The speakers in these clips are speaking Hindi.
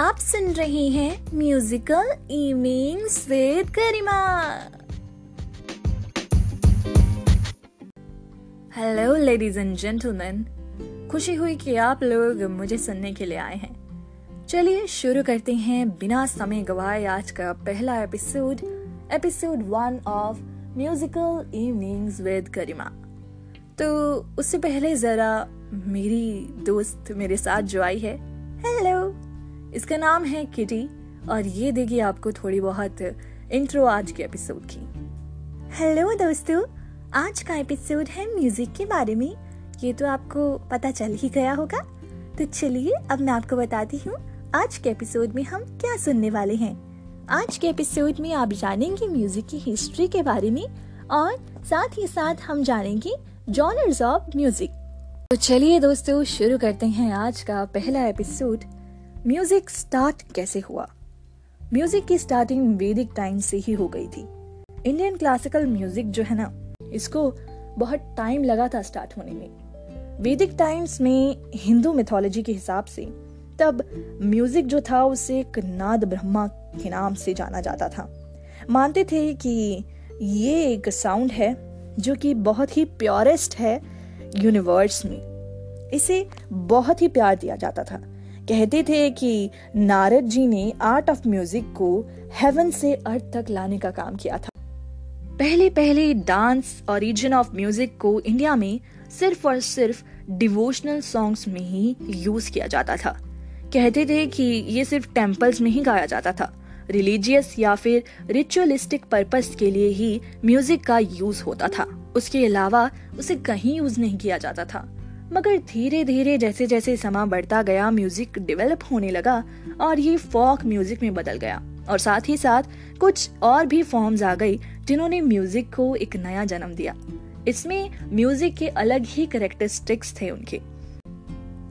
आप सुन रहे हैं musical evenings with Garima hello ladies and gentleman खुशी हुई कि आप लोग मुझे सुनने के लिए आए हैं। चलिए शुरू करते हैं बिना समय गवाए आज का पहला episode episode one of musical evenings with Garima तो उससे पहले जरा मेरी दोस्त मेरे साथ जो आई है। हेलो इसका नाम है किटी, और ये देगी आपको थोड़ी बहुत इंट्रो आज के एपिसोड की। हेलो दोस्तों, आज का एपिसोड है म्यूज़िक के बारे में। ये तो आपको पता चल ही गया होगा। तो चलिए, अब मैं आपको बताती हूँ आज के एपिसोड में हम क्या सुनने वाले हैं। आज के एपिसोड में आप जानेंगे म्यूज़िक की हिस्ट्री के बारे में, और साथ ही साथ हम जानेंगे जॉनर्स ऑफ़ म्यूज़िक तो चलिए दोस्तों, शुरू करते हैं आज का पहला एपिसोड म्यूज़िक स्टार्ट कैसे हुआ? म्यूज़िक की स्टार्टिंग वैदिक टाइम से ही हो गई थी। इंडियन क्लासिकल म्यूज़िक जो है ना, इसको बहुत टाइम लगा था स्टार्ट होने में। वैदिक टाइम्स में हिंदू मिथोलॉजी के हिसाब से, तब म्यूज़िक जो था उसे एक नाद ब्रह्मा के नाम से जाना जाता था। मानते थे कि ये एक साउंड है जो कि बहुत ही प्योरेस्ट है यूनिवर्स में। इसे बहुत ही प्यार दिया जाता था। कहते थे कि नारद जी ने आर्ट ऑफ़ म्यूज़िक को हेवन से अर्थ तक लाने का काम किया था। पहले पहले डांस ओरिजिन ऑफ़ म्यूज़िक को इंडिया में सिर्फ़ और सिर्फ़ डिवोशनल सॉन्ग्स में ही यूज़ किया जाता था। कहते थे कि ये सिर्फ़ टेम्पल्स में ही गाया जाता था। रिलीजियस या फिर रिचुअलिस्टिक पर्पस के लिए ही म्यूज़िक का यूज़ होता था। उसके अलावा उसे कहीं यूज़ नहीं किया जाता था। मगर धीरे धीरे जैसे जैसे समा बढ़ता गया म्यूज़िक डेवलप होने लगा और ये फोक म्यूज़िक में बदल गया। और साथ ही साथ कुछ और भी फॉर्म्स आ गई जिन्होंने म्यूज़िक को एक नया जन्म दिया। इसमें म्यूज़िक के अलग ही करेक्टरिस्टिक्स थे उनके।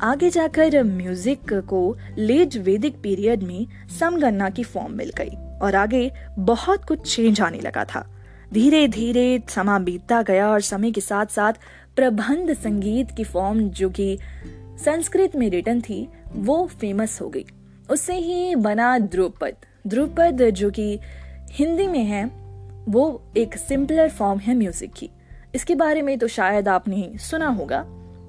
आगे जाकर म्यूज़िक को लेट वैदिक पीरियड में समगणना की फॉर्म मिल गई और आगे बहुत कुछ चेंज आने लगा था। धीरे धीरे समा बीतता गया और समय के साथ साथ प्रबंध संगीत की फॉर्म जो कि संस्कृत में रिटर्न थी, वो फ़ेमस हो गई। उससे ही बना ध्रुपद ध्रुपद जो कि हिंदी में है, वो एक सिंपलर फॉर्म है म्यूज़िक की। इसके बारे में तो शायद आपने सुना होगा।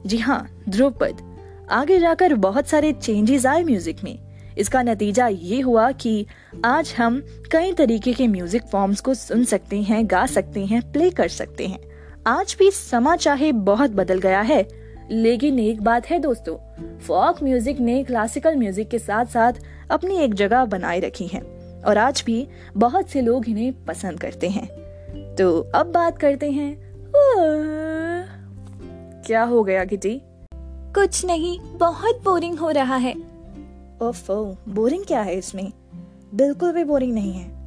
जी हाँ ध्रुपद आगे जाकर बहुत सारे चेंजेस आए म्यूज़िक में। इसका नतीजा ये हुआ कि आज हम कई तरीके के म्यूज़िक फॉर्म्स को सुन सकते हैं, गा सकते हैं प्ले कर सकते हैं। आज भी समा चाहे बहुत बदल गया है। लेकिन एक बात है दोस्तों फोक म्यूज़िक ने क्लासिकल म्यूज़िक के साथ साथ अपनी एक जगह बनाए रखी है और आज भी बहुत से लोग इन्हें पसंद करते हैं। तो अब बात करते हैं क्या हो गया किटी? कुछ नहीं बहुत बोरिंग हो रहा है। ओफो बोरिंग क्या है इसमें? बिल्कुल भी बोरिंग नहीं है।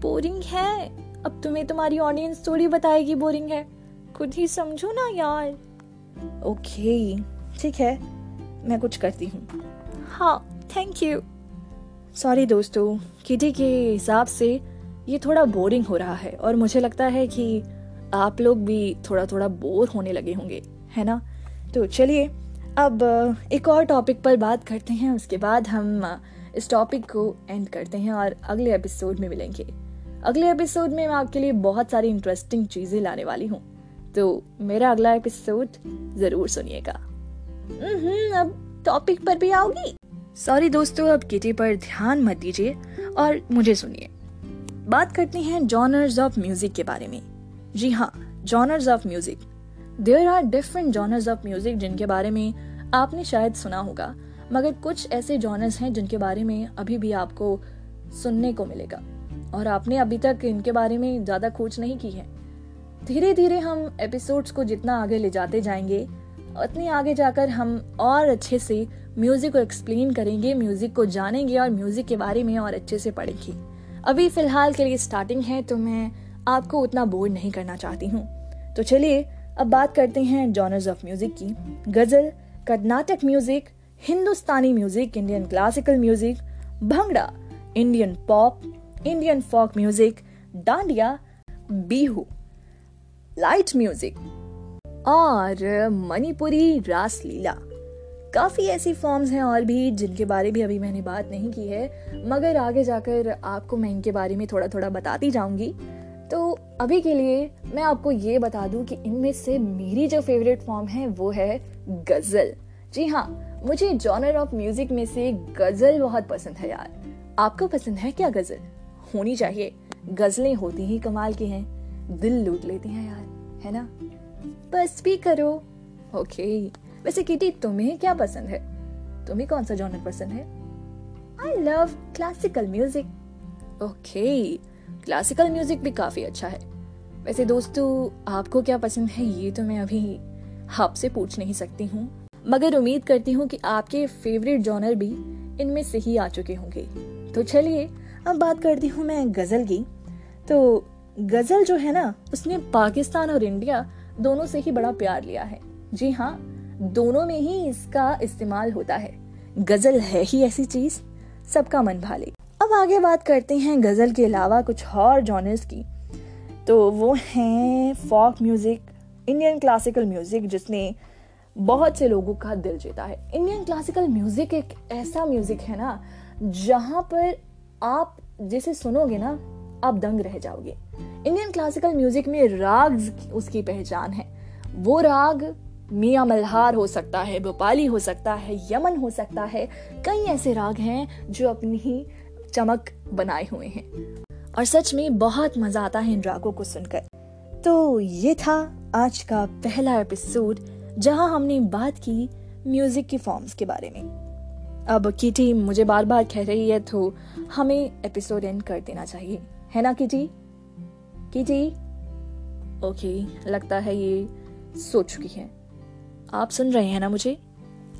बोरिंग है। अब तुम्हें तुम्हारी ऑडियंस थोड़ी बताएगी बोरिंग है। खुद ही समझो ना यार। ओके ठीक है। मैं कुछ करती हूँ। हाँ थैंक यू सॉरी दोस्तों, किटी के हिसाब से ये थोड़ा बोरिंग हो रहा है और मुझे लगता है कि आप लोग भी थोड़ा थोड़ा बोर होने लगे होंगे, है ना? तो चलिए, अब एक और टॉपिक पर बात करते हैं। उसके बाद हम इस टॉपिक को एंड करते हैं और अगले एपिसोड में मिलेंगे। अगले एपिसोड में मैं आपके लिए बहुत सारी इंटरेस्टिंग चीज़ें लाने वाली हूँ। तो मेरा अगला एपिसोड ज़रूर सुनिएगा। अब टॉपिक पर भी आओगी। सॉरी दोस्तों, अब किटी पर ध्यान मत दीजिए और मुझे सुनिए। बात करते हैं जॉनर्स ऑफ़ म्यूज़िक के बारे में। जी हाँ genres of music there are different genres of music जिनके बारे में आपने शायद सुना होगा, मगर कुछ ऐसे जॉनर्स हैं जिनके बारे में अभी भी आपको सुनने को मिलेगा। और आपने अभी तक इनके बारे में ज़्यादा खोज नहीं की है। धीरे धीरे हम एपिसोड्स को जितना आगे ले जाते जाएँगे, उतनी आगे जाकर हम और अच्छे से म्यूज़िक को एक्सप्लेन करेंगे म्यूज़िक को जानेंगे और म्यूज़िक के बारे में और अच्छे से पढ़ेंगे। अभी फ़िलहाल के लिए स्टार्टिंग है तो मैं आपको उतना बोर नहीं करना चाहती हूँ। तो चलिए, अब बात करते हैं जॉनर्स ऑफ़ म्यूज़िक की। Ghazal, Carnatic music Hindustani music Indian classical music bhangra Indian pop Indian folk music dandiya Bihu light music और मणिपुरी रास लीला काफ़ी ऐसी फॉर्म्स हैं और भी, जिनके बारे भी अभी मैंने बात नहीं की है, मगर आगे जाकर आपको मैं इनके बारे में थोड़ा थोड़ा बताती जाऊँगी। तो अभी के लिए मैं आपको ये बता दूँ कि इनमें से मेरी जो फेवरेट फॉर्म है, वो है गज़ल। जी हाँ मुझे जॉनर ऑफ़ म्यूज़िक में से गज़ल बहुत पसंद है यार। आपको पसंद है क्या गज़ल? होनी चाहिए। गज़लें होती ही कमाल की हैं। दिल लूट लेती हैं यार, है ना? बस भी करो। ओके। वैसे किटी तुम्हें क्या पसंद है? तुम्हें कौन सा जॉनर पसंद है? I love classical music okay. Classical music भी काफ़ी अच्छा है। वैसे दोस्तों, आपको क्या पसंद है, ये तो मैं अभी आपसे पूछ नहीं सकती हूँ। मगर उम्मीद करती हूँ कि आपके फेवरेट जॉनर भी इनमें से ही आ चुके होंगे। तो चलिए अब बात करती हूँ मैं गज़ल की। तो गज़ल जो है ना, उसने पाकिस्तान और इंडिया दोनों से ही बड़ा प्यार लिया है। जी हाँ दोनों में ही इसका इस्तेमाल होता है। गज़ल है ही ऐसी चीज़, सबका मन भाले। अब आगे बात करते हैं गज़ल के अलावा कुछ और जॉनर्स की। तो वो हैं folk music Indian classical music जिसने बहुत से लोगों का दिल जीता है। इंडियन क्लासिकल म्यूज़िक एक ऐसा म्यूज़िक है ना, जहाँ पर आप जिसे सुनोगे ना, आप दंग रह जाओगे। इंडियन क्लासिकल म्यूज़िक में राग उसकी पहचान है। वो राग मियाँ मल्हार हो सकता है, भोपाली हो सकता है, यमन हो सकता है, कई ऐसे राग हैं जो अपनी ही चमक बनाए हुए हैं। और सच में बहुत मज़ा आता है इन रागों को सुनकर। तो ये था आज का पहला एपिसोड जहाँ हमने बात की म्यूज़िक की फॉर्म्स के बारे में। अब किटी मुझे बार बार कह रही है तो हमें एपिसोड एंड कर देना चाहिए। है ना, किटी? किटी? ओके लगता है ये सो चुकी है। आप सुन रहे हैं ना मुझे?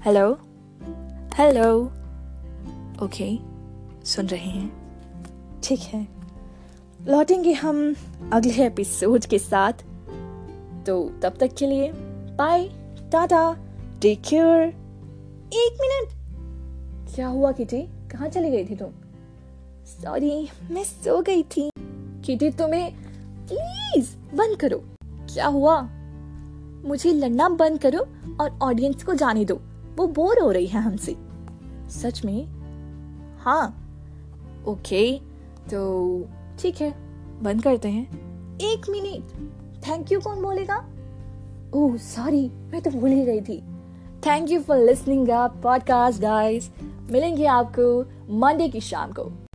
हेलो हेलो ओके सुन रहे हैं। ठीक है। लौटेंगे हम अगले एपिसोड के साथ। तो तब तक के लिए बाय टाटा टेक केयर एक मिनट। क्या हुआ किटी? कहाँ चली गई थी तुम? सॉरी मैं सो गई थी। किटी, तुम्हें प्लीज़ बंद करो। क्या हुआ? मुझे लड़ना बंद करो और ऑडियंस को जाने दो। वो बोर हो रही है हमसे। सच में? हाँ। ओके तो ठीक है, बंद करते हैं। एक मिनट। थैंक यू कौन बोलेगा? ओह सॉरी मैं तो भूल ही गई थी। Thank you for listening podcast guys मिलेंगे आपको मंडे की शाम को।